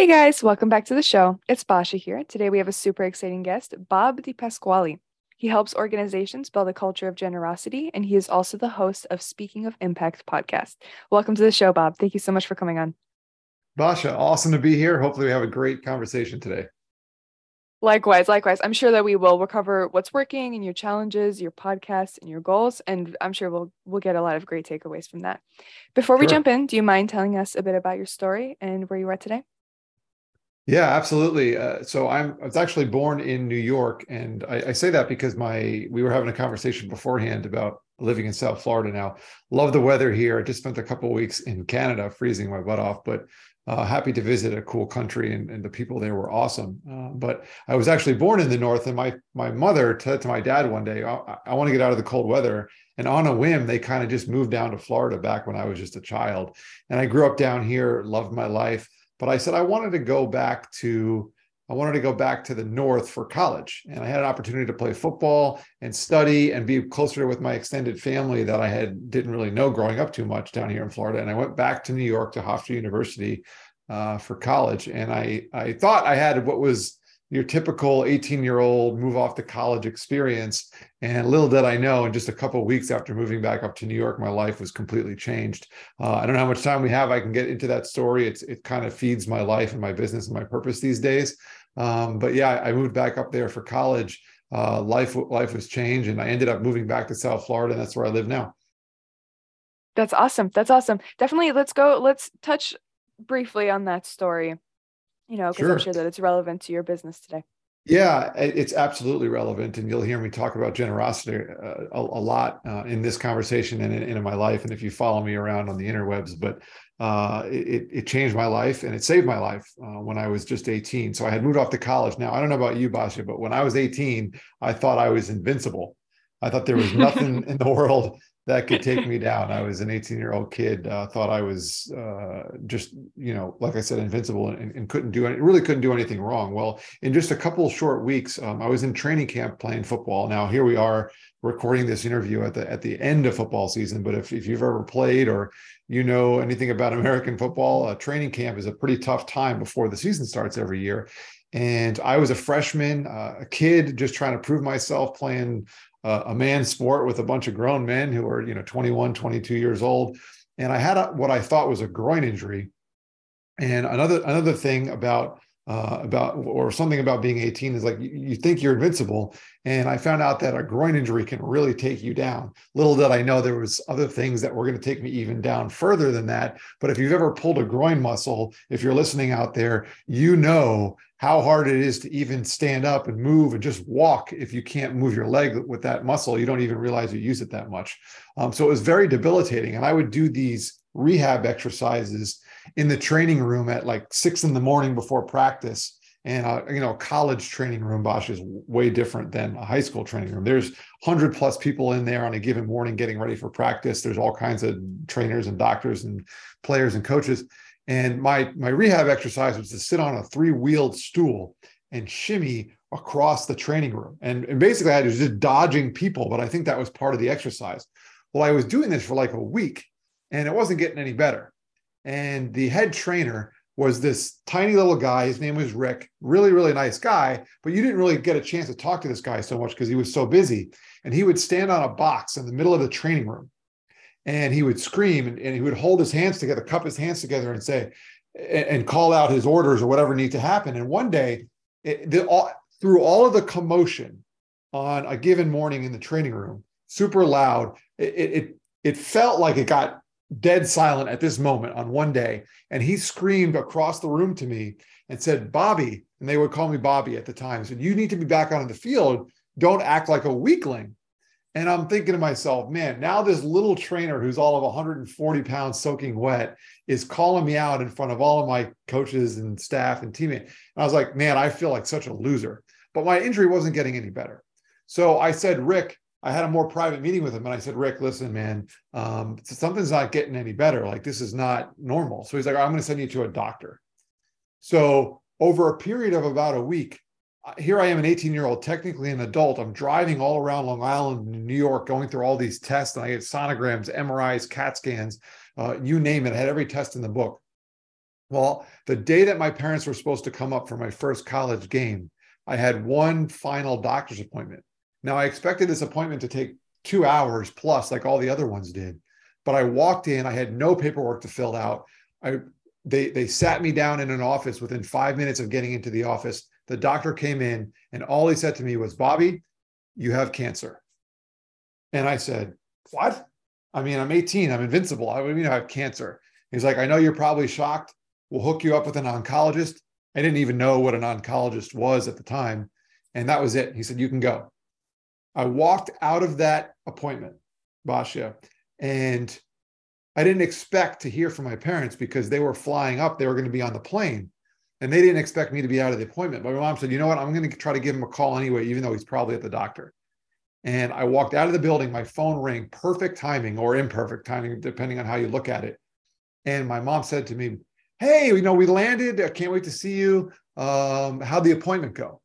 Hey guys, welcome back to the show. It's Basha here. Today we have a super exciting guest, Bob DePasquale. He helps organizations build a culture of generosity, and he is also the host of Speaking of Impact podcast. Welcome to the show, Bob. Thank you so much for coming on. Basha, awesome to be here. Hopefully, we have a great conversation today. Likewise, likewise. I'm sure that we will. We'll what's working and your challenges, your podcasts, and your goals, and I'm sure we'll we'll get a lot of great takeaways from that. Before we jump in, do you mind telling us a bit about your story and where you are today? Yeah, absolutely. Uh, so I'm I was actually born in New York, and I, I, say that because my we were having a conversation beforehand about living in South Florida now. Love the weather here. I just spent a couple weeks in Canada, freezing my butt off, but uh, happy to visit a cool country, and, and the people there were awesome. Uh, but I was actually born in the north, and my my mother said to my dad one day, "I, I want to get out of the cold weather." And on a whim, they kind of just moved down to Florida back when I was just a child, and I grew up down here, loved my life but I said I wanted to go back to I wanted to go back to the north for college, and I had an opportunity to play football and study and be closer with my extended family that I had didn't really know growing up too much down here in Florida. And I went back to New York to Hofstra University uh, for college, and I I thought I had what was your typical 18 year old move off to college experience. And little did I know, in just a couple weeks after moving back up to New York, my life was completely changed. Uh, I don't know how much time we have. I can get into that story. It's it kind of feeds my life and my business and my purpose these days. Um, but yeah, I moved back up there for college. Uh, life life was changed, and I ended up moving back to South Florida, and that's where I live now. That's awesome. That's awesome. Definitely, let's go. Let's touch briefly on that story you know, because sure. I'm sure that it's relevant to your business today. Yeah, it's absolutely relevant, and you'll hear me talk about generosity uh, a, a, lot uh, in this conversation and in, in, my life. And if you follow me around on the interwebs, but uh, it, it, changed my life and it saved my life uh, when I was just 18. So I had moved off to college. Now I don't know about you, Basha, but when I was 18, I thought I was invincible. I thought there was nothing in the world that could take me down. I was an 18 year old kid, uh, thought I was uh, just, you know, like I said, invincible and, and, couldn't do it. Really couldn't do anything wrong. Well, in just a couple of short weeks, um, I was in training camp playing football. Now here we are recording this interview at the at the end of football season. But if, if you've ever played or you know anything about American football, uh, training camp is a pretty tough time before the season starts every year. And I was a freshman, uh, a kid, just trying to prove myself playing uh, a man's sport with a bunch of grown men who are you know 21 22 years old. And i had a, what i thought was a groin injury. And another another thing about uh, about or something about being 18 is like you, you, think you're invincible. And i found out that a groin injury can really take you down. Little did i know there was other things that were going to take me even down further than that. But if you've ever pulled a groin muscle if you're listening out there you know how hard it is to even stand up and move and just walk if you can't move your leg with that muscle. You don't even realize you use it that much. Um, so it was very debilitating. And i would do these rehab exercises in the training room at like six in the morning before practice. And uh, you know college training room Basha is way different than a high school training room. There's 100 plus people in there on a given morning getting ready for practice. There's all kinds of trainers and doctors and players and coaches and my my rehab exercise was to sit on a three-wheeled stool and shimmy across the training room. And, and basically I was just dodging people, but I think that was part of the exercise. Well, I was doing this for like a week and it wasn't getting any better. And the head trainer was this tiny little guy. His name was Rick, really, really nice guy, but you didn't really get a chance to talk to this guy so much because he was so busy. And he would stand on a box in the middle of the training room and he would scream and, and, he would hold his hands together, cup his hands together, and say, and, call out his orders or whatever needs to happen. And one day, it, the, all, through all of the commotion on a given morning in the training room, super loud, it, it, it felt like it got dead silent at this moment on one day. And he screamed across the room to me and said, Bobby, and they would call me Bobby at the time, said, You need to be back on the field. Don't act like a weakling. And I'm thinking to myself, man, now this little trainer who's all of 140 pounds soaking wet is calling me out in front of all of my coaches and staff and teammates. And I was like, man, I feel like such a loser. But my injury wasn't getting any better. So I said, Rick, I had a more private meeting with him and I said, Rick, listen, man, um, something's not getting any better. Like this is not normal. So he's like, I'm going to send you to a doctor. So over a period of about a week, here I am, an 18 year old, technically an adult. I'm driving all around Long Island New York, going through all these tests, and I get sonograms, MRIs, CAT scans, uh, you name it. I had every test in the book. Well, the day that my parents were supposed to come up for my first college game, I had one final doctor's appointment. Now, I expected this appointment to take two hours plus, like all the other ones did. But I walked in, I had no paperwork to fill out. I they they sat me down in an office within five minutes of getting into the office the doctor came in and all he said to me was, Bobby, you have cancer. And I said, What? I mean, I'm 18, I'm invincible. I mean, I have cancer. He's like, I know you're probably shocked. We'll hook you up with an oncologist. I didn't even know what an oncologist was at the time. And that was it. He said, You can go. I walked out of that appointment, Basha, and I didn't expect to hear from my parents because they were flying up. They were going to be on the plane. And they didn't expect me to be out of the appointment. But my mom said, you know what? I'm going to try to give him a call anyway, even though he's probably at the doctor. And I walked out of the building, my phone rang, perfect timing or imperfect timing, depending on how you look at it. And my mom said to me, Hey, you know, we landed. I can't wait to see you. Um, how'd the appointment go?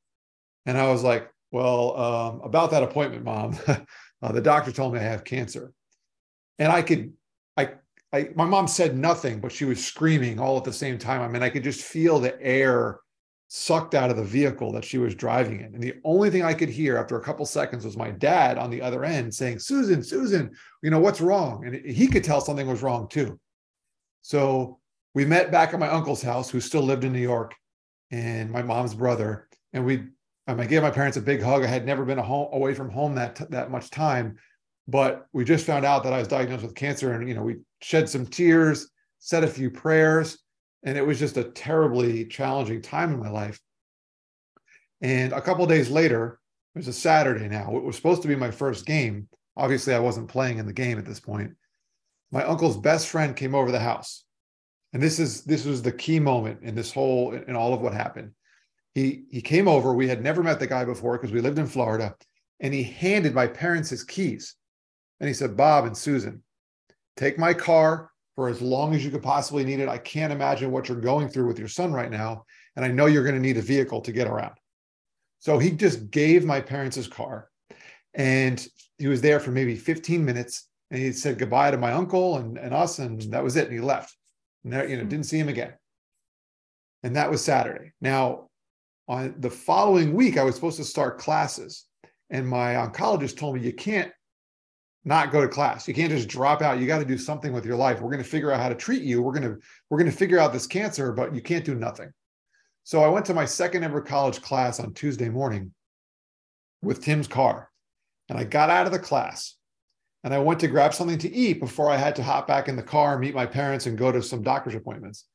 And I was like, Well, um, about that appointment, mom, uh, the doctor told me I have cancer. And I could, I my mom said nothing, but she was screaming all at the same time. I mean, I could just feel the air sucked out of the vehicle that she was driving in. And the only thing I could hear after a couple seconds was my dad on the other end saying, Susan, Susan, you know, what's wrong? And he could tell something was wrong too. So we met back at my uncle's house, who still lived in New York, and my mom's brother. And we, um, I gave my parents a big hug. I had never been home, away from home that, that much time but we just found out that I was diagnosed with cancer, and you know, we shed some tears, said a few prayers, and it was just a terribly challenging time in my life. And a couple days later, it was a Saturday now. It was supposed to be my first game. Obviously, I wasn't playing in the game at this point. My uncle's best friend came over the house. And this is this was the key moment in this whole in all of what happened. He he came over. We had never met the guy before because we lived in Florida, and he handed my parents his keys. And he said, Bob and Susan, take my car for as long as you could possibly need it. I can't imagine what you're going through with your son right now. And I know you're going to need a vehicle to get around. So he just gave my parents his car and he was there for maybe 15 minutes and he said goodbye to my uncle and, and us. And that was it. And he left. And there, you know, hmm. didn't see him again. And that was Saturday. Now, on the following week, I was supposed to start classes. And my oncologist told me you can't not go to class. You can't just drop out. You got to do something with your life. We're going to figure out how to treat you. We're going to we're going to figure out this cancer, but you can't do nothing. So I went to my second ever college class on Tuesday morning with Tim's car. And I got out of the class and I went to grab something to eat before I had to hop back in the car, meet my parents and go to some doctor's appointments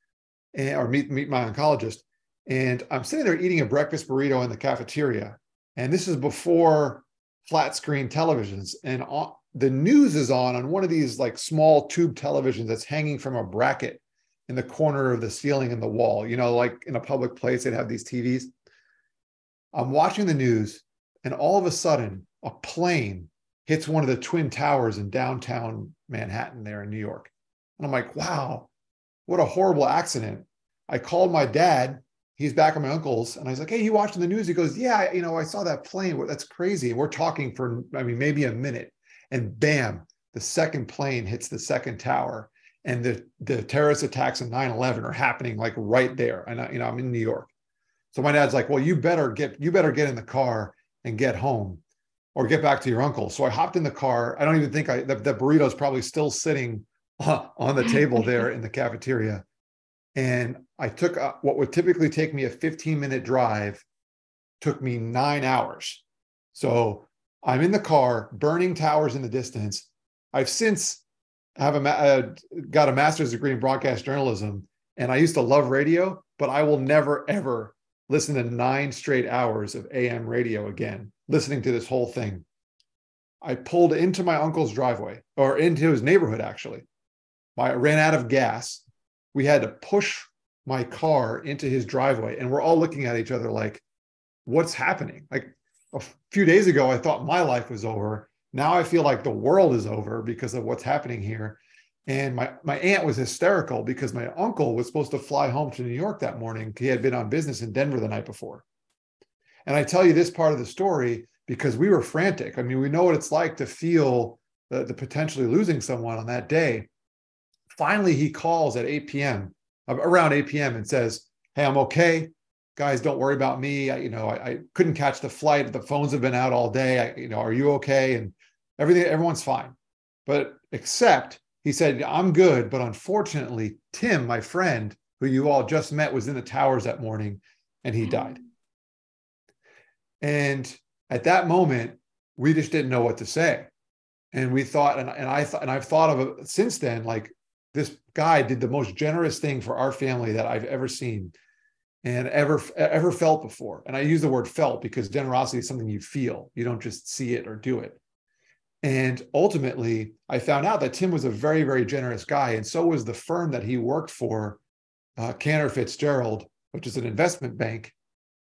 and, or meet meet my oncologist. And I'm sitting there eating a breakfast burrito in the cafeteria. And this is before flat screen televisions. And the news is on on one of these like small tube televisions that's hanging from a bracket in the corner of the ceiling in the wall. You know, like in a public place, they'd have these TVs. I'm watching the news, and all of a sudden, a plane hits one of the twin towers in downtown Manhattan, there in New York. And I'm like, wow, what a horrible accident. I called my dad. He's back at my uncle's, and I was like, "Hey, you watching the news?" He goes, "Yeah, you know, I saw that plane. That's crazy." And we're talking for, I mean, maybe a minute and bam, the second plane hits the second tower. And the, the terrorist attacks in 9-11 are happening like right there. And I, you know, I'm in New York. So my dad's like, well, you better get, you better get in the car and get home or get back to your uncle. So I hopped in the car. I don't even think I, the, the burrito is probably still sitting uh, on the table there in the cafeteria. And I took a, what would typically take me a 15 minute drive, took me nine hours. So I'm in the car, burning towers in the distance. I've since have a uh, got a master's degree in broadcast journalism, and I used to love radio, but I will never ever listen to nine straight hours of AM radio again. Listening to this whole thing, I pulled into my uncle's driveway or into his neighborhood, actually. I ran out of gas. We had to push my car into his driveway, and we're all looking at each other like, what's happening? Like a few days ago, I thought my life was over. Now I feel like the world is over because of what's happening here. And my, my aunt was hysterical because my uncle was supposed to fly home to New York that morning. He had been on business in Denver the night before. And I tell you this part of the story because we were frantic. I mean, we know what it's like to feel the, the potentially losing someone on that day. Finally, he calls at 8 p.m., around 8 p.m., and says, Hey, I'm okay. Guys, don't worry about me. I, you know, I, I couldn't catch the flight. The phones have been out all day. I, you know, are you okay? And everything, everyone's fine. But except he said, I'm good. But unfortunately, Tim, my friend, who you all just met, was in the towers that morning and he died. Mm. And at that moment, we just didn't know what to say. And we thought, and, and I thought, and I've thought of it since then, like this guy did the most generous thing for our family that I've ever seen and ever ever felt before. And I use the word felt because generosity is something you feel. You don't just see it or do it. And ultimately, I found out that Tim was a very, very generous guy. And so was the firm that he worked for, uh, Cantor Fitzgerald, which is an investment bank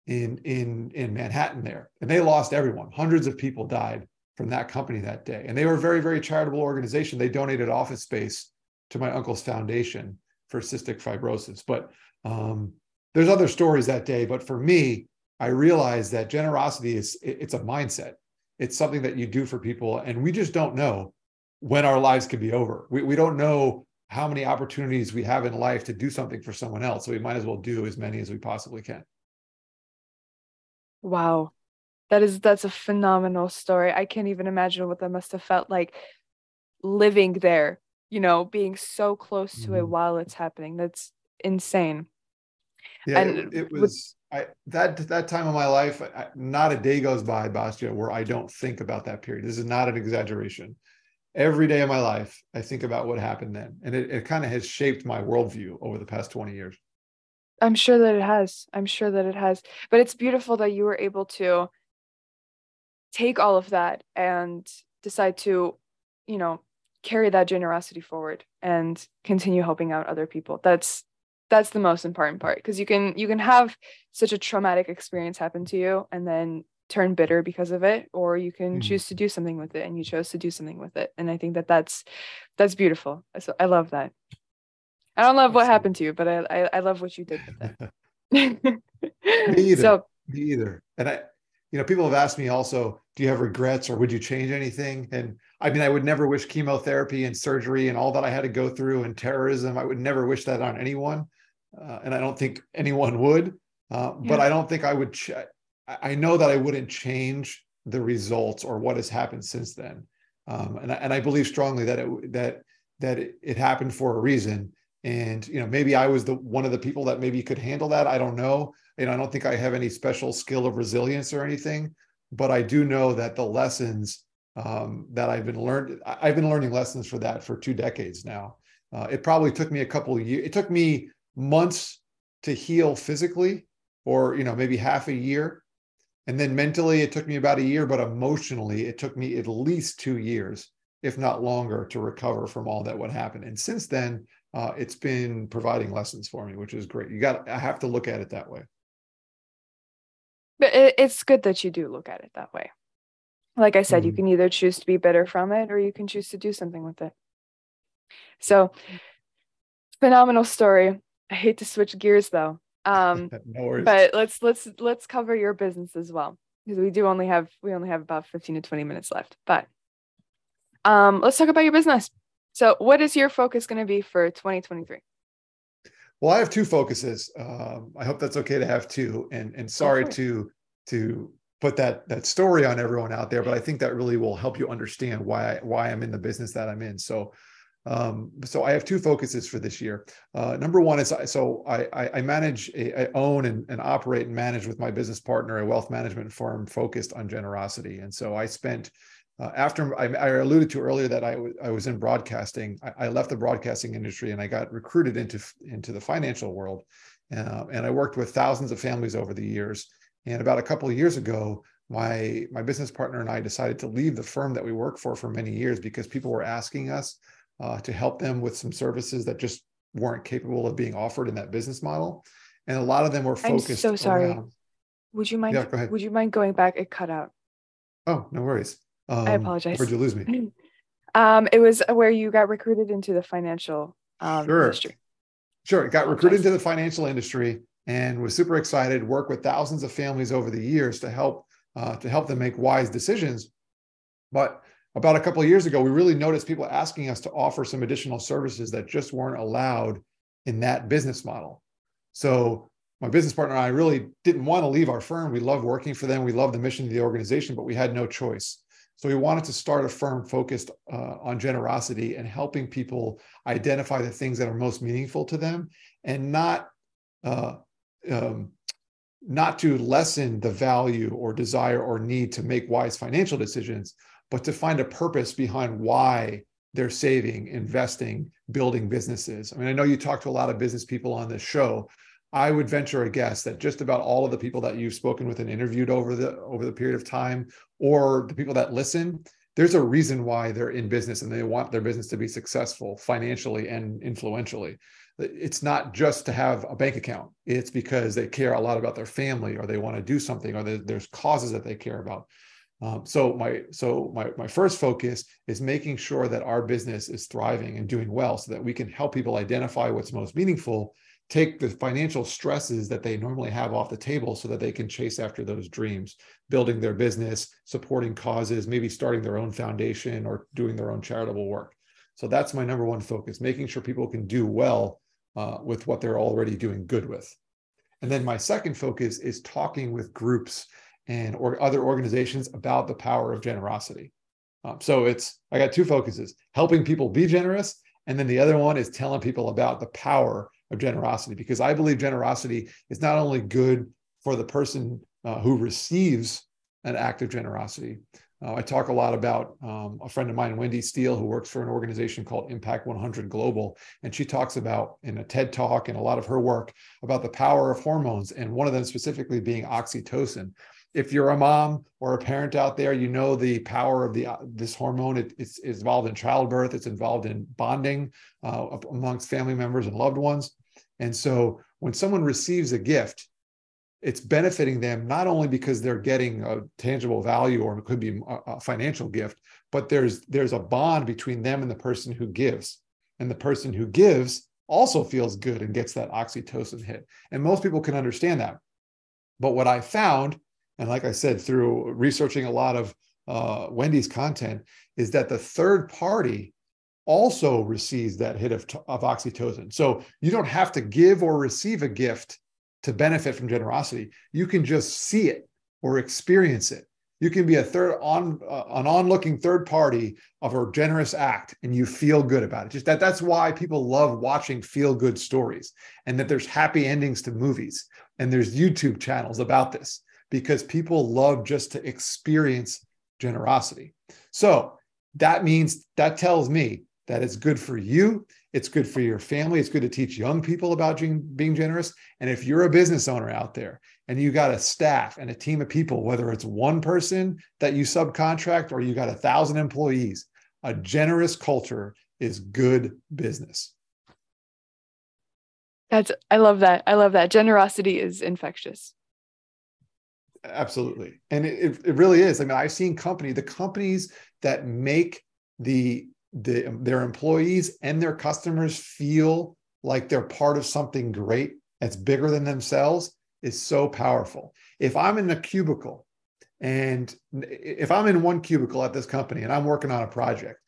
in, in, in Manhattan there. And they lost everyone. Hundreds of people died from that company that day. And they were a very, very charitable organization. They donated office space to my uncle's foundation for cystic fibrosis. But um, there's other stories that day. But for me, I realized that generosity is it's a mindset. It's something that you do for people and we just don't know when our lives could be over. We, we don't know how many opportunities we have in life to do something for someone else so we might as well do as many as we possibly can. Wow. That is that's a phenomenal story. I can't even imagine what that must have felt like living there you know being so close to mm-hmm. it while it's happening. That's insane yeah and it, it was I that that time of my life, I, not a day goes by, Basha, where I don't think about that period. This is not an exaggeration. Every day of my life, I think about what happened then, and it, it kind of has shaped my worldview over the past twenty years. I'm sure that it has. I'm sure that it has. But it's beautiful that you were able to take all of that and decide to, you know, carry that generosity forward and continue helping out other people. That's that's the most important part because you can you can have such a traumatic experience happen to you and then turn bitter because of it or you can mm-hmm. choose to do something with it and you chose to do something with it. And i think that that's that's beautiful. So i love that. I don't love what happened to you but i i, I love what you did with it. Me either. So, me either. And i you know people have asked me also do you have regrets or would you change anything? And i mean i would never wish chemotherapy and surgery and all that i had to go through and terrorism. I would never wish that on anyone uh, and I don't think anyone would. Uh, yeah. But I don't think I would. Ch- I know that I wouldn't change the results or what has happened since then. Um, and, I, and I believe strongly that it that that it, it happened for a reason. And you know, maybe I was the one of the people that maybe could handle that. I don't know. You know, I don't think I have any special skill of resilience or anything, but I do know that the lessons um, that I've been learned, I've been learning lessons for that for two decades now. Uh, it probably took me a couple of years. It took me months to heal physically or you know maybe half a year. And then mentally it took me about a year but emotionally it took me at least two years if not longer to recover from all that would happen and since then uh, it's been providing lessons for me which is great. You got i have to look at it that way. But it's good that you do look at it that way. Like i said mm-hmm. you can either choose to be better from it or you can choose to do something with it. So phenomenal story I hate to switch gears though. Um, no but let's let's let's cover your business as well because we do only have we only have about 15 to 20 minutes left. But um, let's talk about your business. So, what is your focus going to be for 2023? Well, I have two focuses. Um, I hope that's okay to have two. And and sorry to to put that that story on everyone out there, but I think that really will help you understand why I, why I'm in the business that I'm in. So um, so I have two focuses for this year. Uh, number one is so I, I manage, I own and, and, operate and manage with my business partner a wealth management firm focused on generosity. And so I spent uh, after I, I, alluded to earlier that I, w- I was in broadcasting. I, I, left the broadcasting industry and I got recruited into into the financial world, uh, and I worked with thousands of families over the years. And about a couple of years ago, my my business partner and I decided to leave the firm that we worked for for many years because people were asking us uh, to help them with some services that just weren't capable of being offered in that business model, and a lot of them were focused. I'm so sorry. Around, would you mind? Yeah, go ahead. Would you mind going back? It cut out. Oh, no worries. Um, I apologize. Where'd you lose me? Um, it was where you got recruited into the financial um, Sure. industry. Sure. Got recruited into the financial industry and was super excited. Worked with thousands of families over the years to help uh, to help them make wise decisions. But about a couple of years ago, we really noticed people asking us to offer some additional services that just weren't allowed in that business model. So my business partner and I really didn't want to leave our firm. We love working for them. We love the mission of the organization, but we had no choice. So we wanted to start a firm focused uh, on generosity and helping people identify the things that are most meaningful to them, and not uh, um, not to lessen the value or desire or need to make wise financial decisions, but to find a purpose behind why they're saving, investing, building businesses. I mean, I know you talk to a lot of business people on this show. I would venture a guess that just about all of the people that you've spoken with and interviewed over the over the period of time, or the people that listen, there's a reason why they're in business and they want their business to be successful financially and influentially. It's not just to have a bank account. It's because they care a lot about their family, or they want to do something, or there's causes that they care about. Um, so my so my my first focus is making sure that our business is thriving and doing well, so that we can help people identify what's most meaningful take the financial stresses that they normally have off the table so that they can chase after those dreams, building their business, supporting causes, maybe starting their own foundation or doing their own charitable work. So that's my number one focus, making sure people can do well uh, with what they're already doing good with. And then my second focus is talking with groups and or other organizations about the power of generosity. Um, so it's I got two focuses: helping people be generous, and then the other one is telling people about the power of generosity because I believe generosity is not only good for the person uh, who receives an act of generosity. Uh, I talk a lot about um, a friend of mine, Wendy Steele, who works for an organization called Impact 100 Global. And she talks about in a TED talk and a lot of her work about the power of hormones, and one of them specifically being oxytocin. If you're a mom or a parent out there, you know the power of the uh, this hormone. It, it's, it's, involved in childbirth. It's involved in bonding uh, amongst family members and loved ones. And so when someone receives a gift, it's benefiting them not only because they're getting a tangible value or it could be a, financial gift, but there's there's a bond between them and the person who gives. And the person who gives also feels good and gets that oxytocin hit. And most people can understand that. But what I found, and like I said, through researching a lot of uh, Wendy's content, is that the third party also receives that hit of, of oxytocin. So you don't have to give or receive a gift to benefit from generosity. You can just see it or experience it. You can be a third on uh, an onlooking third party of a generous act, and you feel good about it. Just that that's why people love watching feel good stories, and that there's happy endings to movies, and there's YouTube channels about this because people love just to experience generosity. So that means that tells me that it's good for you. It's good for your family. It's good to teach young people about being generous. And if you're a business owner out there and you got a staff and a team of people, whether it's one person that you subcontract or you got a thousand employees, a generous culture is good business. That's I love that. I love that. Generosity is infectious. Absolutely. And it, it really is. I mean, I've seen company, the companies that make the the, their employees and their customers feel like they're part of something great that's bigger than themselves is so powerful. If I'm in a cubicle and if I'm in one cubicle at this company and I'm working on a project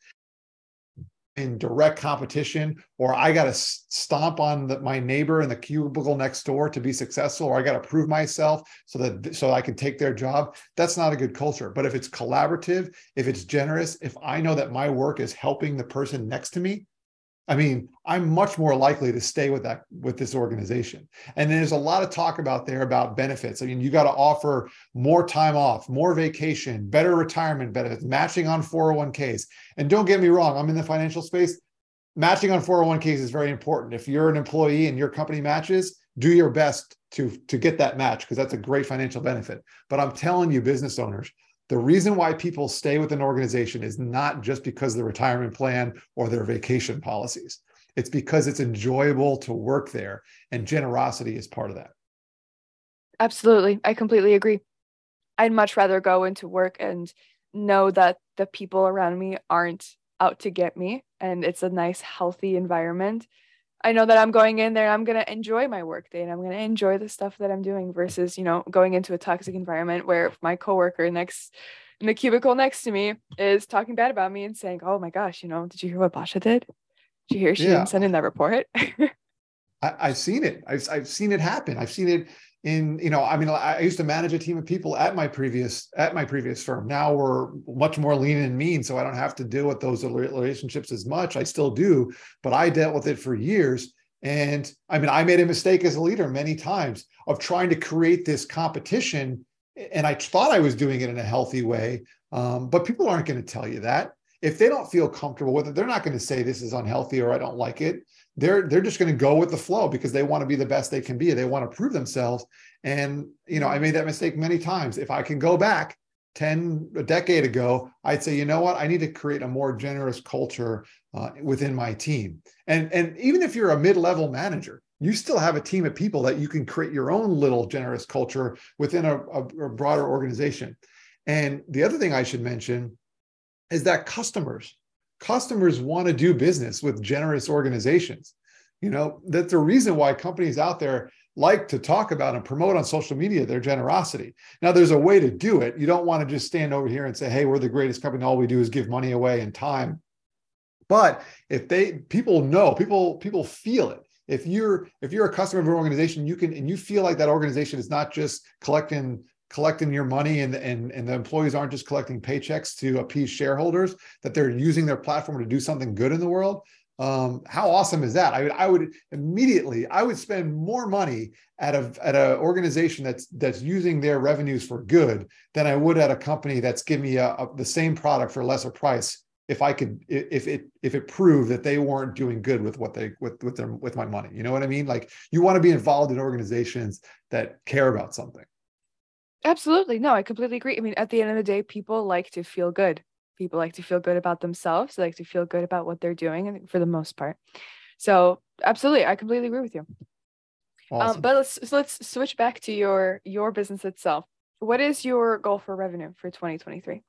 in direct competition, or I got to stomp on the, my neighbor in the cubicle next door to be successful, or I got to prove myself so that so I can take their job. That's not a good culture. But if it's collaborative, if it's generous, if I know that my work is helping the person next to me, I mean, I'm much more likely to stay with that with this organization. And there's a lot of talk about there about benefits. I mean, you got to offer more time off, more vacation, better retirement benefits, matching on 401ks. And don't get me wrong, I'm in the financial space. Matching on 401ks is very important. If you're an employee and your company matches, do your best to to get that match because that's a great financial benefit. But I'm telling you, business owners, the reason why people stay with an organization is not just because of the retirement plan or their vacation policies. It's because it's enjoyable to work there, and generosity is part of that. Absolutely. I completely agree. I'd much rather go into work and know that the people around me aren't out to get me and it's a nice, healthy environment. I know that I'm going in there and I'm going to enjoy my work day and I'm going to enjoy the stuff that I'm doing versus, you know, going into a toxic environment where my coworker next in the cubicle next to me is talking bad about me and saying, Oh my gosh, you know, did you hear what Basha did? Did you hear she yeah. didn't send in that report? I, have seen it. I've, I've seen it happen. I've seen it in, you know, I mean, I used to manage a team of people at my previous, at my previous firm. Now we're much more lean and mean. So I don't have to deal with those relationships as much. I still do, but I dealt with it for years. And I mean, I made a mistake as a leader many times of trying to create this competition. And I thought I was doing it in a healthy way. Um, but people aren't going to tell you that. If they don't feel comfortable with it, they're not going to say this is unhealthy or I don't like it they're they're just going to go with the flow because they want to be the best they can be. They want to prove themselves. And you know i made that mistake many times. If i can go back 10 a decade ago i'd say you know what? I need to create a more generous culture uh, within my team. And and even if you're a mid-level manager you still have a team of people that you can create your own little generous culture within a, a, a broader organization. And the other thing i should mention is that customers customers want to do business with generous organizations. You know, that's the reason why companies out there like to talk about and promote on social media their generosity. Now, there's a way to do it. You don't want to just stand over here and say, hey, we're the greatest company. All we do is give money away and time. But if they people know, people people feel it. If you're if you're a customer of an organization, you can and you feel like that organization is not just collecting collecting your money and, and, and the employees aren't just collecting paychecks to appease shareholders, that they're using their platform to do something good in the world. Um, how awesome is that? I would, I would immediately, I would spend more money at a at an organization that's that's using their revenues for good than I would at a company that's giving me a, a, the same product for a lesser price. If I could, if it if it proved that they weren't doing good with what they with with their with my money, you know what I mean? Like you want to be involved in organizations that care about something. Absolutely. No, I completely agree. I mean, at the end of the day, people like to feel good. People like to feel good about themselves. They like to feel good about what they're doing, for the most part. So, absolutely, I completely agree with you. Um, awesome. Um, but let's so let's switch back to your your business itself. What is your goal for revenue for 2023?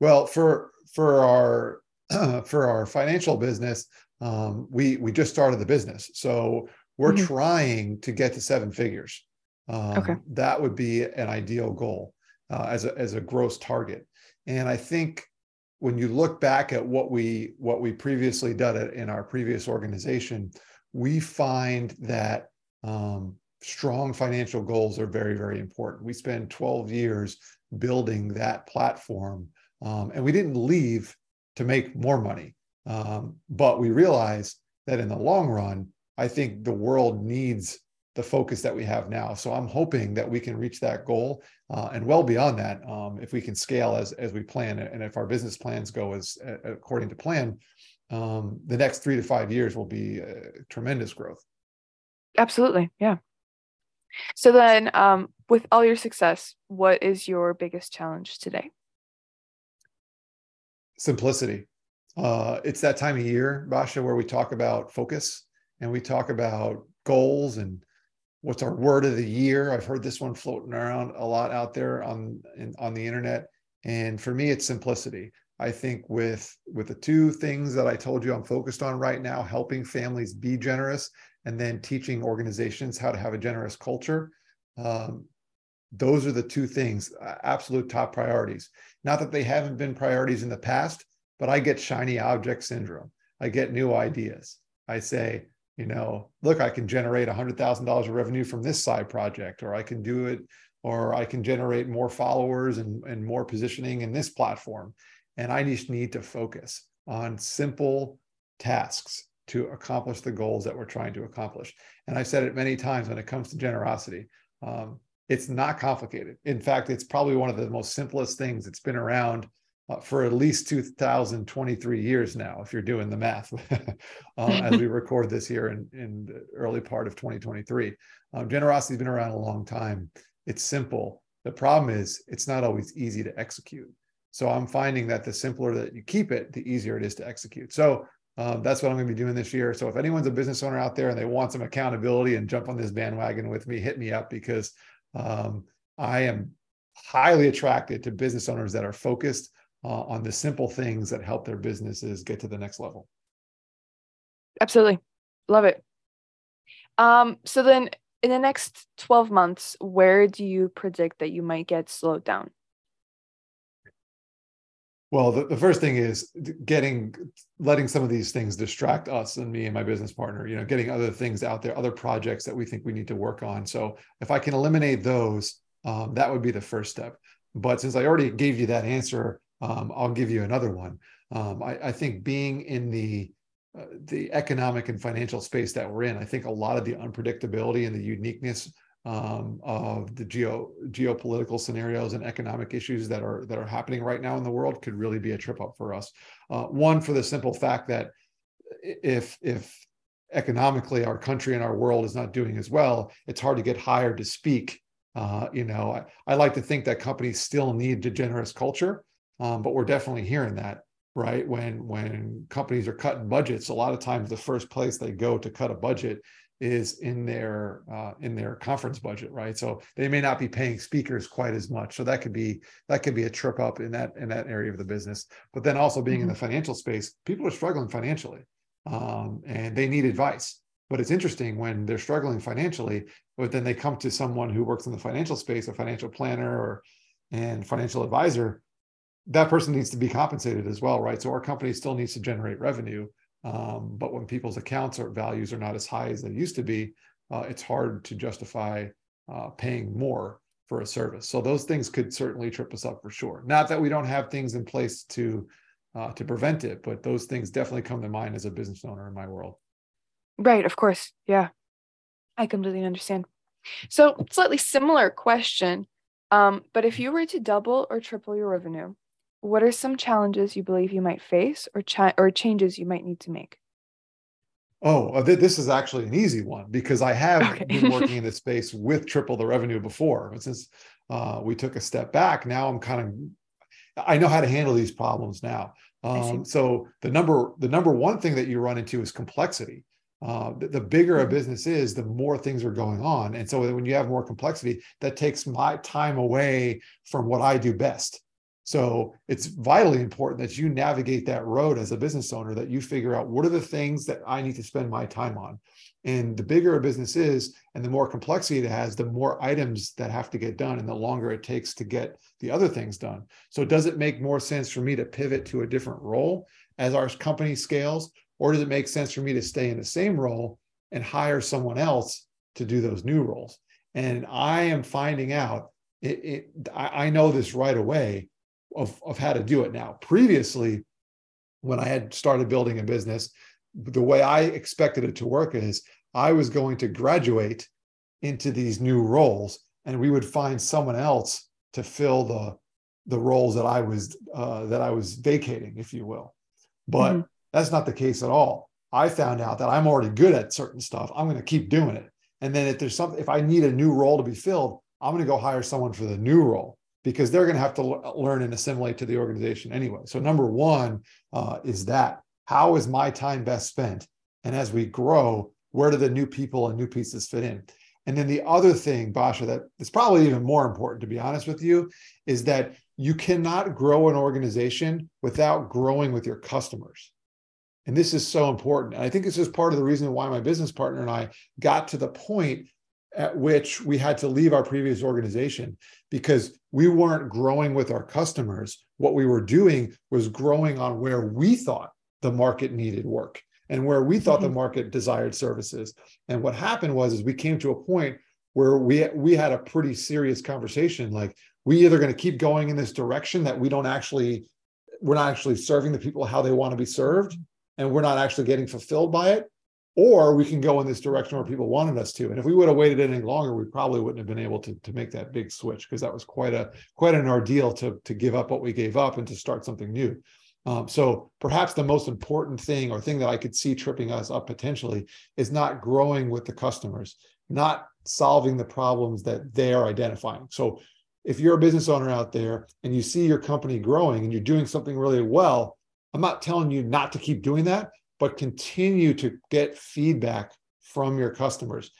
Well, for for our uh, for our financial business, um, we we just started the business, so we're mm-hmm. trying to get to seven figures. Um, okay. That would be an ideal goal uh, as a as a gross target. And I think when you look back at what we what we previously done in our previous organization, we find that um, strong financial goals are very very important. We spent 12 years building that platform, um, and we didn't leave to make more money, um, but we realized that in the long run, I think the world needs the focus that we have now. So I'm hoping that we can reach that goal uh, and well beyond that um, if we can scale as as we plan and if our business plans go as uh, according to plan. Um, the next three to five years will be uh, tremendous growth. Absolutely, yeah. So then, um, with all your success, what is your biggest challenge today? Simplicity. Uh, it's that time of year, Basha, where we talk about focus and we talk about goals and what's our word of the year. I've heard this one floating around a lot out there on in, on the internet. And for me, it's simplicity. I think with with the two things that I told you I'm focused on right now, helping families be generous and then teaching organizations how to have a generous culture. Um, those are the two things, absolute top priorities. Not that they haven't been priorities in the past, but I get shiny object syndrome. I get new ideas. I say, you know, look, I can generate $100,000 of revenue from this side project, or I can do it, or I can generate more followers and, and more positioning in this platform. And I just need to focus on simple tasks to accomplish the goals that we're trying to accomplish. And I've said it many times when it comes to generosity. Um, it's not complicated. In fact, it's probably one of the most simplest things. It's been around uh, for at least 2023 years now, if you're doing the math, um, as we record this year in, in the early part of 2023. Um, generosity has been around a long time. It's simple. The problem is it's not always easy to execute. So I'm finding that the simpler that you keep it, the easier it is to execute. So um, that's what I'm going to be doing this year. So if anyone's a business owner out there and they want some accountability and jump on this bandwagon with me, hit me up because um, I am highly attracted to business owners that are focused uh, on the simple things that help their businesses get to the next level. Absolutely. Love it. Um, so then in the next 12 months, where do you predict that you might get slowed down? Well, the, the first thing is getting letting some of these things distract us and me and my business partner, you know, getting other things out there, other projects that we think we need to work on. So if I can eliminate those, um, that would be the first step. But since I already gave you that answer, um, I'll give you another one. Um, I, I, think being in the uh, the economic and financial space that we're in, I think a lot of the unpredictability and the uniqueness um, of the geo geopolitical scenarios and economic issues that are that are happening right now in the world could really be a trip up for us. Uh, one, for the simple fact that if if economically our country and our world is not doing as well, it's hard to get hired to speak. Uh, you know, I, I, like to think that companies still need a generous culture, um, but we're definitely hearing that right when when companies are cutting budgets a lot of times the first place they go to cut a budget is in their uh, in their conference budget, right? So they may not be paying speakers quite as much. So that could be that could be a trip up in that in that area of the business. But then also being mm-hmm. in the financial space, people are struggling financially, um, and they need advice. But it's interesting when they're struggling financially, but then they come to someone who works in the financial space, a financial planner or and financial advisor. That person needs to be compensated as well, right? So our company still needs to generate revenue um, but when people's accounts or values are not as high as they used to be, uh, it's hard to justify uh, paying more for a service. So those things could certainly trip us up for sure. Not that we don't have things in place to uh, to prevent it, but those things definitely come to mind as a business owner in my world. Right. Of course. Yeah, I completely understand. So slightly similar question, um, but if you were to double or triple your revenue, what are some challenges you believe you might face or, cha- or changes you might need to make? Oh, uh, this is actually an easy one because I have okay. been working in this space with triple the revenue before. But since uh, we took a step back, now I'm kind of I know how to handle these problems now. Um, so the number the number one thing that you run into is complexity. Uh, the, the, bigger a mm-hmm. business is, the more things are going on, and so when you have more complexity, that takes my time away from what I do best. So it's vitally important that you navigate that road as a business owner, that you figure out what are the things that I need to spend my time on. And the bigger a business is and the more complexity it has, the more items that have to get done and the longer it takes to get the other things done. So does it make more sense for me to pivot to a different role as our company scales? Or does it make sense for me to stay in the same role and hire someone else to do those new roles? And I am finding out it, it I, I know this right away of, of how to do it now. Previously, when I had started building a business, the way I expected it to work is I was going to graduate into these new roles, and we would find someone else to fill the the roles that I was uh, that I was vacating, if you will. But mm-hmm. that's not the case at all. I found out that I'm already good at certain stuff. I'm going to keep doing it. And then if there's something, if I need a new role to be filled, I'm going to go hire someone for the new role because they're going to have to learn and assimilate to the organization anyway. So number one uh, is that how is my time best spent? And as we grow, where do the new people and new pieces fit in? And then the other thing, Basha, that is probably even more important, to be honest with you, is that you cannot grow an organization without growing with your customers. And this is so important. And I think this is part of the reason why my business partner and I got to the point at which we had to leave our previous organization because we weren't growing with our customers. What we were doing was growing on where we thought the market needed work and where we thought mm-hmm. the market desired services. And what happened was is we came to a point where we we had a pretty serious conversation like we either going to keep going in this direction that we don't actually we're not actually serving the people how they want to be served and we're not actually getting fulfilled by it or we can go in this direction where people wanted us to. And if we would have waited any longer, we probably wouldn't have been able to, to make that big switch because that was quite a quite an ordeal to, to give up what we gave up and to start something new. Um, so perhaps the most important thing or thing that I could see tripping us up potentially is not growing with the customers, not solving the problems that they are identifying. So if you're a business owner out there and you see your company growing and you're doing something really well, I'm not telling you not to keep doing that, but continue to get feedback from your customers.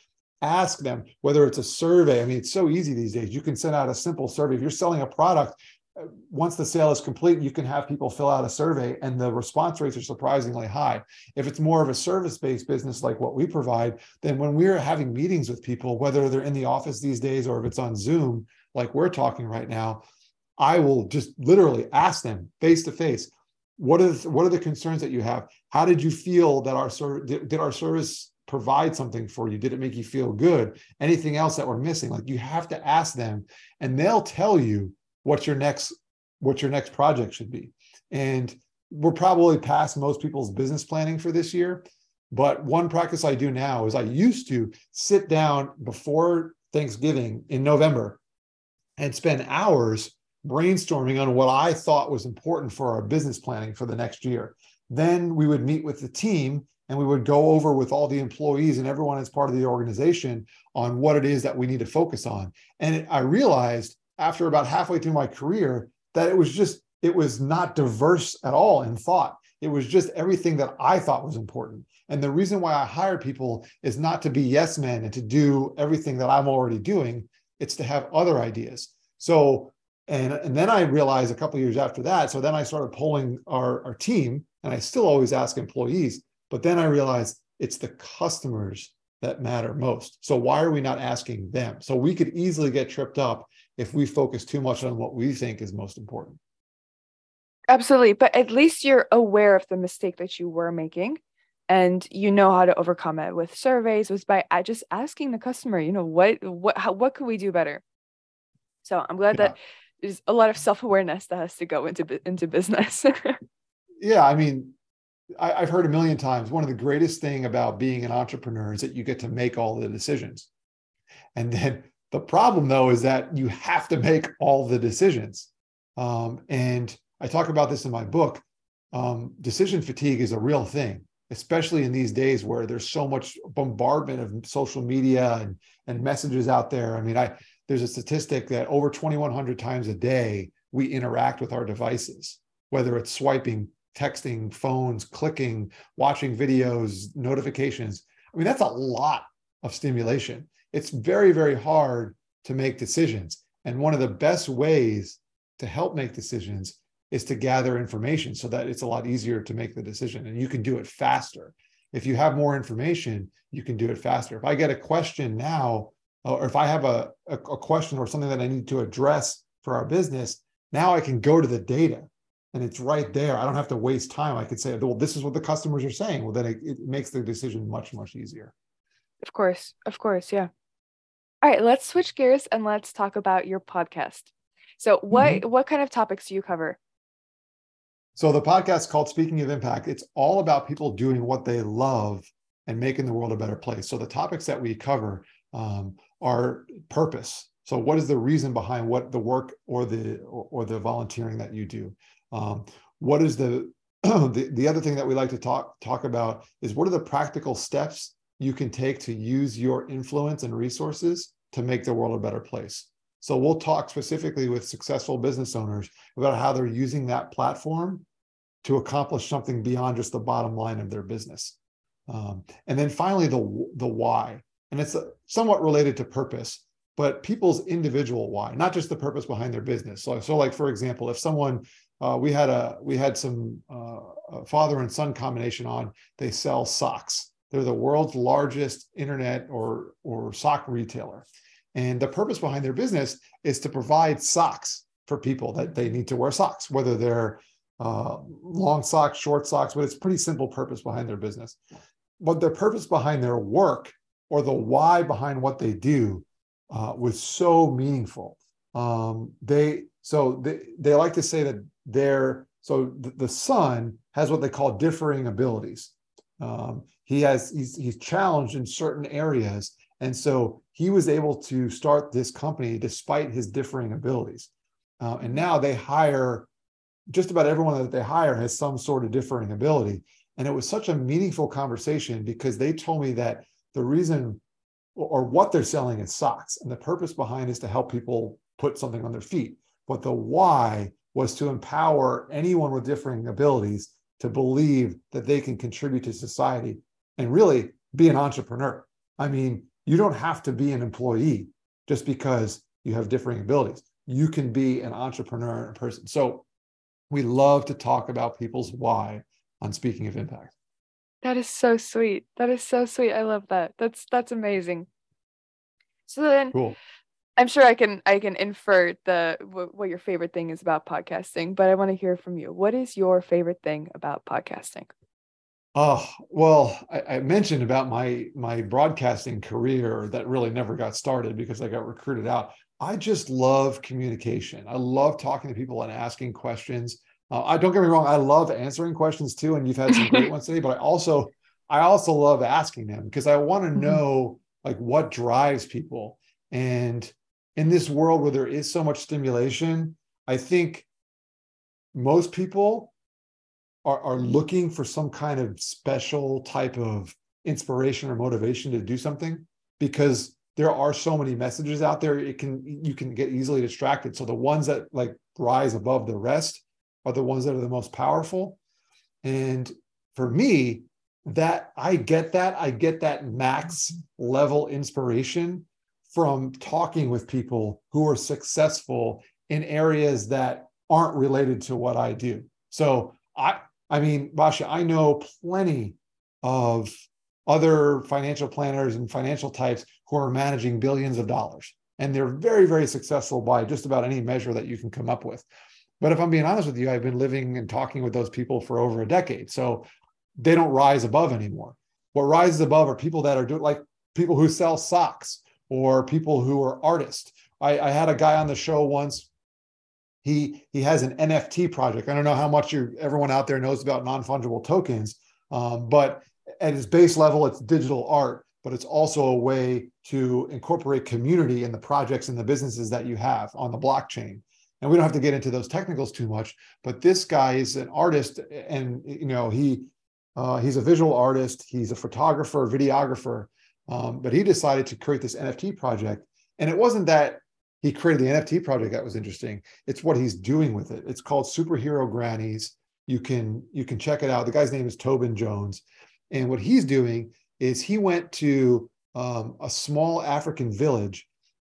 Ask them whether it's a survey. I mean, it's so easy these days. You can send out a simple survey. If you're selling a product, uh, once the sale is complete, you can have people fill out a survey, and the response rates are surprisingly high. If it's more of a service based business like what we provide, then when we're having meetings with people, whether they're in the office these days or if it's on Zoom, like we're talking right now, I will just literally ask them face to face what are the, what are the concerns that you have? How did you feel that our service did, did our service provide something for you? Did it make you feel good? Anything else that we're missing? Like you have to ask them and they'll tell you what your next what your next project should be. And we're probably past most people's business planning for this year but one practice i do now is i used to sit down before thanksgiving in november and spend hours brainstorming on what I thought was important for our business planning for the next year. Then we would meet with the team and we would go over with all the employees and everyone as part of the organization on what it is that we need to focus on. And it, I realized after about halfway through my career that it was just, it was not diverse at all in thought. It was just everything that I thought was important. And the reason why I hire people is not to be yes men and to do everything that I'm already doing. It's to have other ideas. So and, and then I realized a couple years after that, so then I started polling our, our team, and I still always ask employees, but then I realized it's the customers that matter most. So why are we not asking them? So we could easily get tripped up if we focus too much on what we think is most important. Absolutely. But at least you're aware of the mistake that you were making and you know how to overcome it with surveys was by uh, just asking the customer, you know, what what how, what could we do better? So I'm glad yeah. that there's a lot of self-awareness that has to go into into business. Yeah i mean I, have heard a million times one of the greatest thing about being an entrepreneur is that you get to make all the decisions. And then the problem though is that you have to make all the decisions. Um, and i talk about this in my book. Um, decision fatigue is a real thing especially in these days where there's so much bombardment of social media and, and messages out there. I mean i there's a statistic that over 2100 times a day we interact with our devices whether it's swiping texting phones clicking watching videos notifications. I mean that's a lot of stimulation. It's very very hard to make decisions. And one of the best ways to help make decisions is to gather information so that it's a lot easier to make the decision and you can do it faster. If you have more information you can do it faster. If i get a question now or if I have a, a, a question or something that I need to address for our business, now I can go to the data and it's right there. I don't have to waste time. I could say, well, this is what the customers are saying. Well, then it, it makes the decision much, much easier. Of course. Of course. Yeah. All right, let's switch gears and let's talk about your podcast. So what mm-hmm. what kind of topics do you cover? So the podcast called Speaking of Impact, it's all about people doing what they love and making the world a better place. So the topics that we cover um, our purpose. So, what is the reason behind what the work or the or, or the volunteering that you do? Um, what is the, the the other thing that we like to talk talk about is what are the practical steps you can take to use your influence and resources to make the world a better place. So we'll talk specifically with successful business owners about how they're using that platform to accomplish something beyond just the bottom line of their business. Um, and then finally, the the why and it's somewhat related to purpose but people's individual why not just the purpose behind their business. So, so like for example if someone uh, we had a we had some uh, father and son combination on they sell socks. They're the world's largest internet or or sock retailer. And the purpose behind their business is to provide socks for people that they need to wear socks whether they're uh, long socks short socks but it's pretty simple purpose behind their business. But their purpose behind their work or the why behind what they do uh, was so meaningful. Um, they so they, they like to say that they're so the, the son has what they call differing abilities. Um, he has he's he's challenged in certain areas and so he was able to start this company despite his differing abilities uh, and now they hire just about everyone that they hire has some sort of differing ability and it was such a meaningful conversation because they told me that the reason or what they're selling is socks and the purpose behind is to help people put something on their feet but the why was to empower anyone with differing abilities to believe that they can contribute to society and really be an entrepreneur. I mean, you don't have to be an employee just because you have differing abilities. You can be an entrepreneur in person. So we love to talk about people's why on speaking of impact. That is so sweet. That is so sweet. I love that. That's that's amazing. So then cool. I'm sure I can I can infer the what your favorite thing is about podcasting, but I want to hear from you. What is your favorite thing about podcasting? Oh well, I, I, mentioned about my my broadcasting career that really never got started because I got recruited out. I just love communication. I love talking to people and asking questions. Uh, I don't get me wrong. I love answering questions too, and you've had some great ones today. But I also I also love asking them because I want to mm-hmm. know like what drives people and in this world where there is so much stimulation, I think most people are, are looking for some kind of special type of inspiration or motivation to do something because there are so many messages out there it can you can get easily distracted so the ones that like rise above the rest are the ones that are the most powerful and for me that i get that i get that max level inspiration from talking with people who are successful in areas that aren't related to what I do. So I I mean, Basha, I know plenty of other financial planners and financial types who are managing billions of dollars. And they're very, very successful by just about any measure that you can come up with. But if I'm being honest with you, I've been living and talking with those people for over a decade. So they don't rise above anymore. What rises above are people that are doing like people who sell socks or people who are artists. I, I had a guy on the show once. He he has an NFT project. I don't know how much you everyone out there knows about non fungible tokens, um, but at its base level, it's digital art. But it's also a way to incorporate community in the projects and the businesses that you have on the blockchain. And we don't have to get into those technicals too much. But this guy is an artist, and you know he uh, he's a visual artist. He's a photographer, videographer, um, but he decided to create this NFT project. And it wasn't that he created the NFT project that was interesting. It's what he's doing with it. It's called Superhero Grannies. You can you can check it out. The guy's name is Tobin Jones, and what he's doing is he went to um, a small African village,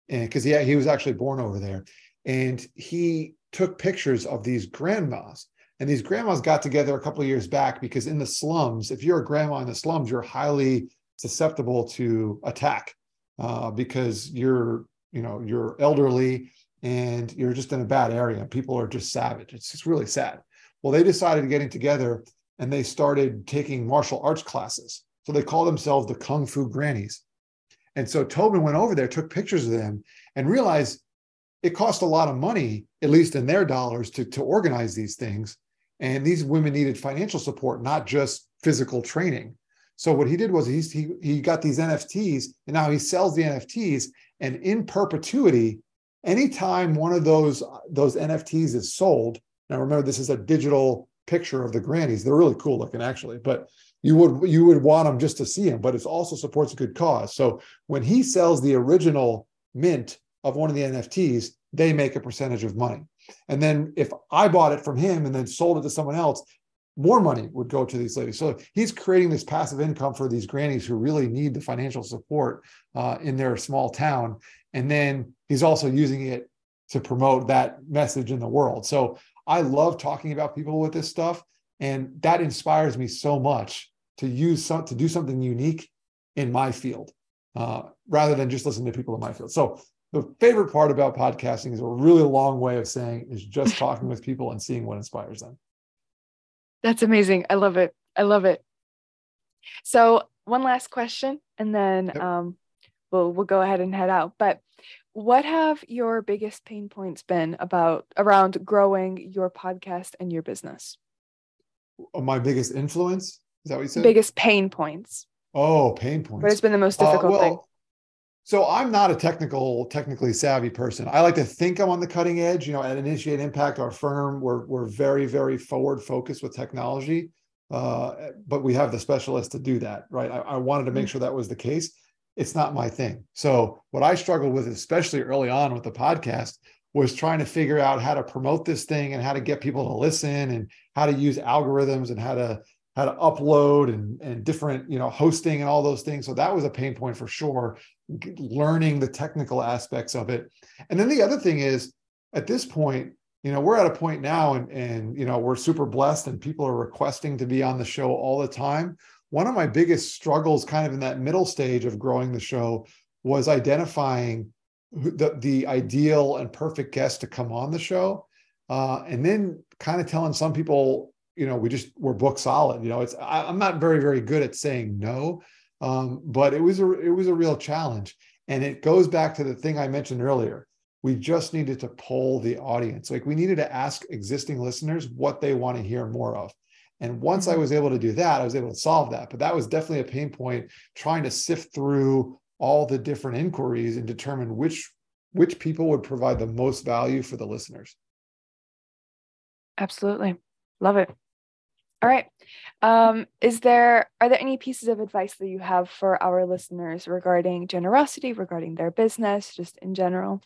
and because he he was actually born over there, and he took pictures of these grandmas. And these grandmas got together a couple of years back because in the slums, if you're a grandma in the slums, you're highly susceptible to attack uh, because you're you know you're elderly and you're just in a bad area. People are just savage. It's just really sad. Well they decided getting together and they started taking martial arts classes. So they call themselves the kung fu grannies. And so tobin went over there took pictures of them and realized it cost a lot of money at least in their dollars to, to organize these things and these women needed financial support not just physical training so what he did was he, he he got these NFTs and now he sells the NFTs and in perpetuity, anytime one of those those NFTs is sold. Now remember, this is a digital picture of the grannies. They're really cool looking, actually, but you would you would want them just to see them. But it also supports a good cause. So when he sells the original mint of one of the NFTs, they make a percentage of money. And then if I bought it from him and then sold it to someone else, more money would go to these ladies. So he's creating this passive income for these grannies who really need the financial support uh, in their small town. And then he's also using it to promote that message in the world. So I love talking about people with this stuff. And that inspires me so much to use some to do something unique in my field uh, rather than just listen to people in my field. So the favorite part about podcasting is a really long way of saying is just talking with people and seeing what inspires them. That's amazing. I love it. I love it. So one last question, and then yep. um, we'll we'll go ahead and head out. But what have your biggest pain points been about around growing your podcast and your business? My biggest influence Is that what you said? Biggest pain points. Oh, pain points. What has been the most difficult uh, well, thing? So I'm not a technical, technically savvy person. I like to think I'm on the cutting edge. You know, at Initiate Impact, our firm, we're we're very, very forward focused with technology. Uh, but we have the specialists to do that, right? I, I wanted to make mm-hmm. sure that was the case. It's not my thing. So what I struggled with, especially early on with the podcast, was trying to figure out how to promote this thing and how to get people to listen and how to use algorithms and how to how to upload and and different you know hosting and all those things so that was a pain point for sure learning the technical aspects of it. And then the other thing is at this point, you know, we're at a point now and, and, you know, we're super blessed and people are requesting to be on the show all the time. One of my biggest struggles kind of in that middle stage of growing the show was identifying the, the ideal and perfect guest to come on the show. Uh, and then kind of telling some people, you know, we just, we're book solid, you know, it's, I, I'm not very, very good at saying no. Um, but it was a it was a real challenge, and it goes back to the thing I mentioned earlier. We just needed to poll the audience. Like we needed to ask existing listeners what they want to hear more of. And once I mm-hmm. was able to do that, I was able to solve that. But that was definitely a pain point trying to sift through all the different inquiries and determine which which people would provide the most value for the listeners. Absolutely. Love it. All right. Um, is there are there any pieces of advice that you have for our listeners regarding generosity, regarding their business, just in general?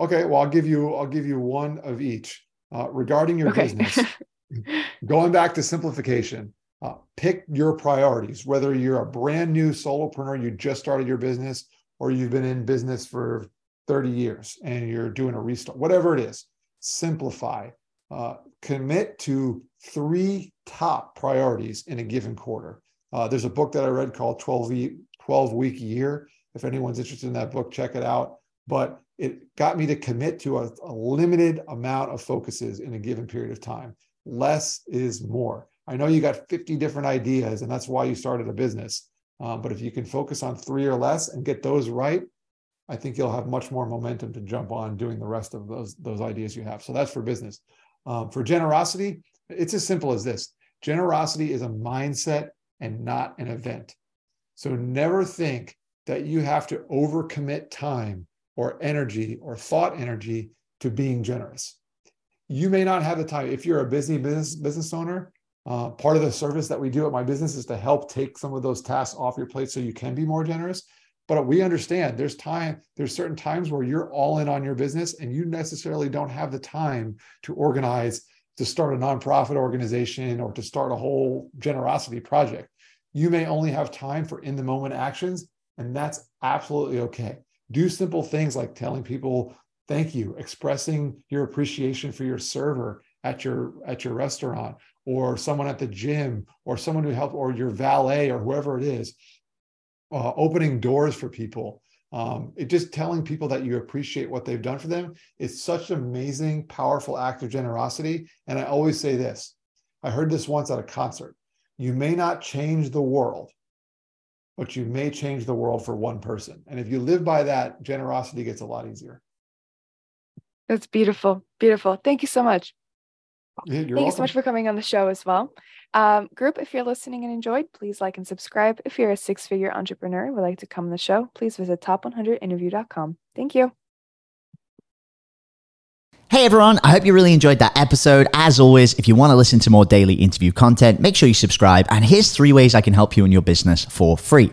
Okay, well, I'll give you I'll give you one of each uh, regarding your okay. business. going back to simplification, uh, pick your priorities. Whether you're a brand new solopreneur, you just started your business, or you've been in business for 30 years and you're doing a restart, whatever it is, simplify. Uh, commit to three top priorities in a given quarter. Uh, there's a book that I read called 12 week, 12 week year. If anyone's interested in that book, check it out. But it got me to commit to a, a limited amount of focuses in a given period of time. Less is more. I know you got 50 different ideas, and that's why you started a business. Um, but if you can focus on three or less and get those right, I think you'll have much more momentum to jump on doing the rest of those those ideas you have. So that's for business. Um, for generosity, it's as simple as this generosity is a mindset and not an event. So never think that you have to overcommit time or energy or thought energy to being generous. You may not have the time. If you're a busy business business owner, uh, part of the service that we do at my business is to help take some of those tasks off your plate so you can be more generous. But we understand there's time, there's certain times where you're all in on your business and you necessarily don't have the time to organize to start a nonprofit organization or to start a whole generosity project. You may only have time for in the moment actions, and that's absolutely okay. Do simple things like telling people thank you, expressing your appreciation for your server at your at your restaurant or someone at the gym or someone who helped or your valet or whoever it is uh, opening doors for people um, it just telling people that you appreciate what they've done for them is such an amazing, powerful act of generosity. And I always say this I heard this once at a concert. You may not change the world, but you may change the world for one person. And if you live by that, generosity gets a lot easier. That's beautiful. Beautiful. Thank you so much. Yeah, Thank welcome. you so much for coming on the show as well. Um, group, if you're listening and enjoyed, please like and subscribe. If you're a six figure entrepreneur and would like to come on the show, please visit top100interview.com. Thank you. Hey everyone, I hope you really enjoyed that episode. As always, if you want to listen to more daily interview content, make sure you subscribe. And here's three ways I can help you in your business for free.